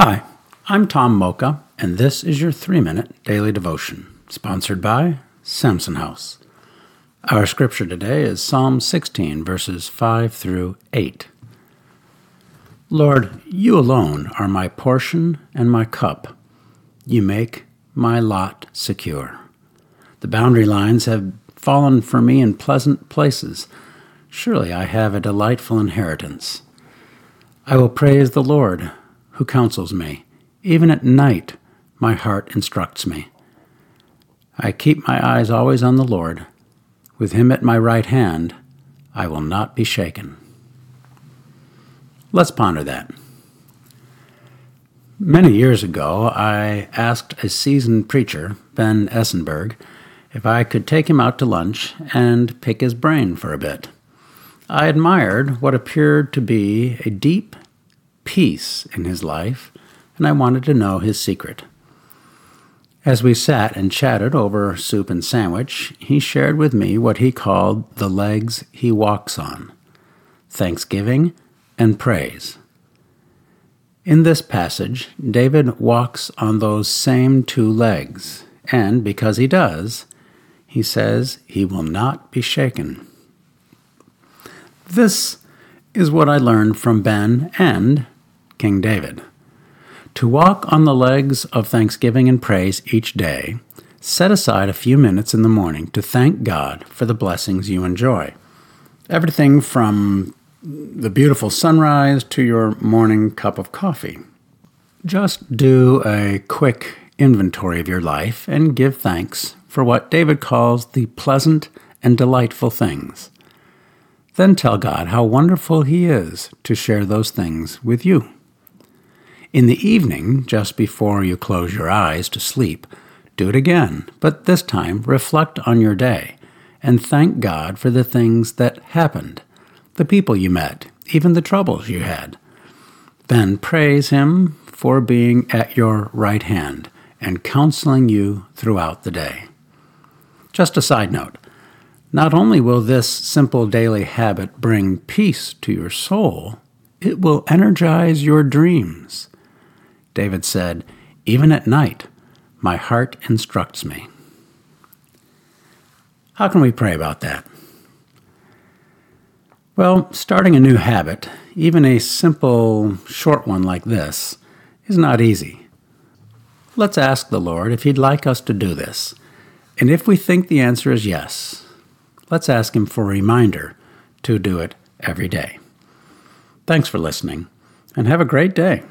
Hi, I'm Tom Mocha, and this is your three minute daily devotion, sponsored by Samson House. Our scripture today is Psalm 16, verses 5 through 8. Lord, you alone are my portion and my cup. You make my lot secure. The boundary lines have fallen for me in pleasant places. Surely I have a delightful inheritance. I will praise the Lord who counsels me. Even at night, my heart instructs me. I keep my eyes always on the Lord. With him at my right hand, I will not be shaken. Let's ponder that. Many years ago, I asked a seasoned preacher, Ben Essenberg, if I could take him out to lunch and pick his brain for a bit. I admired what appeared to be a deep peace in his life, and I wanted to know his secret. As we sat and chatted over soup and sandwich, he shared with me what he called the legs he walks on thanksgiving and praise. In this passage, David walks on those same two legs, and because he does, he says he will not be shaken. This is what I learned from Ben and King David. To walk on the legs of thanksgiving and praise each day, set aside a few minutes in the morning to thank God for the blessings you enjoy. Everything from the beautiful sunrise to your morning cup of coffee. Just do a quick inventory of your life and give thanks for what David calls the pleasant and delightful things. Then tell God how wonderful He is to share those things with you. In the evening, just before you close your eyes to sleep, do it again, but this time reflect on your day and thank God for the things that happened, the people you met, even the troubles you had. Then praise Him for being at your right hand and counseling you throughout the day. Just a side note not only will this simple daily habit bring peace to your soul, it will energize your dreams. David said, Even at night, my heart instructs me. How can we pray about that? Well, starting a new habit, even a simple, short one like this, is not easy. Let's ask the Lord if He'd like us to do this. And if we think the answer is yes, let's ask Him for a reminder to do it every day. Thanks for listening, and have a great day.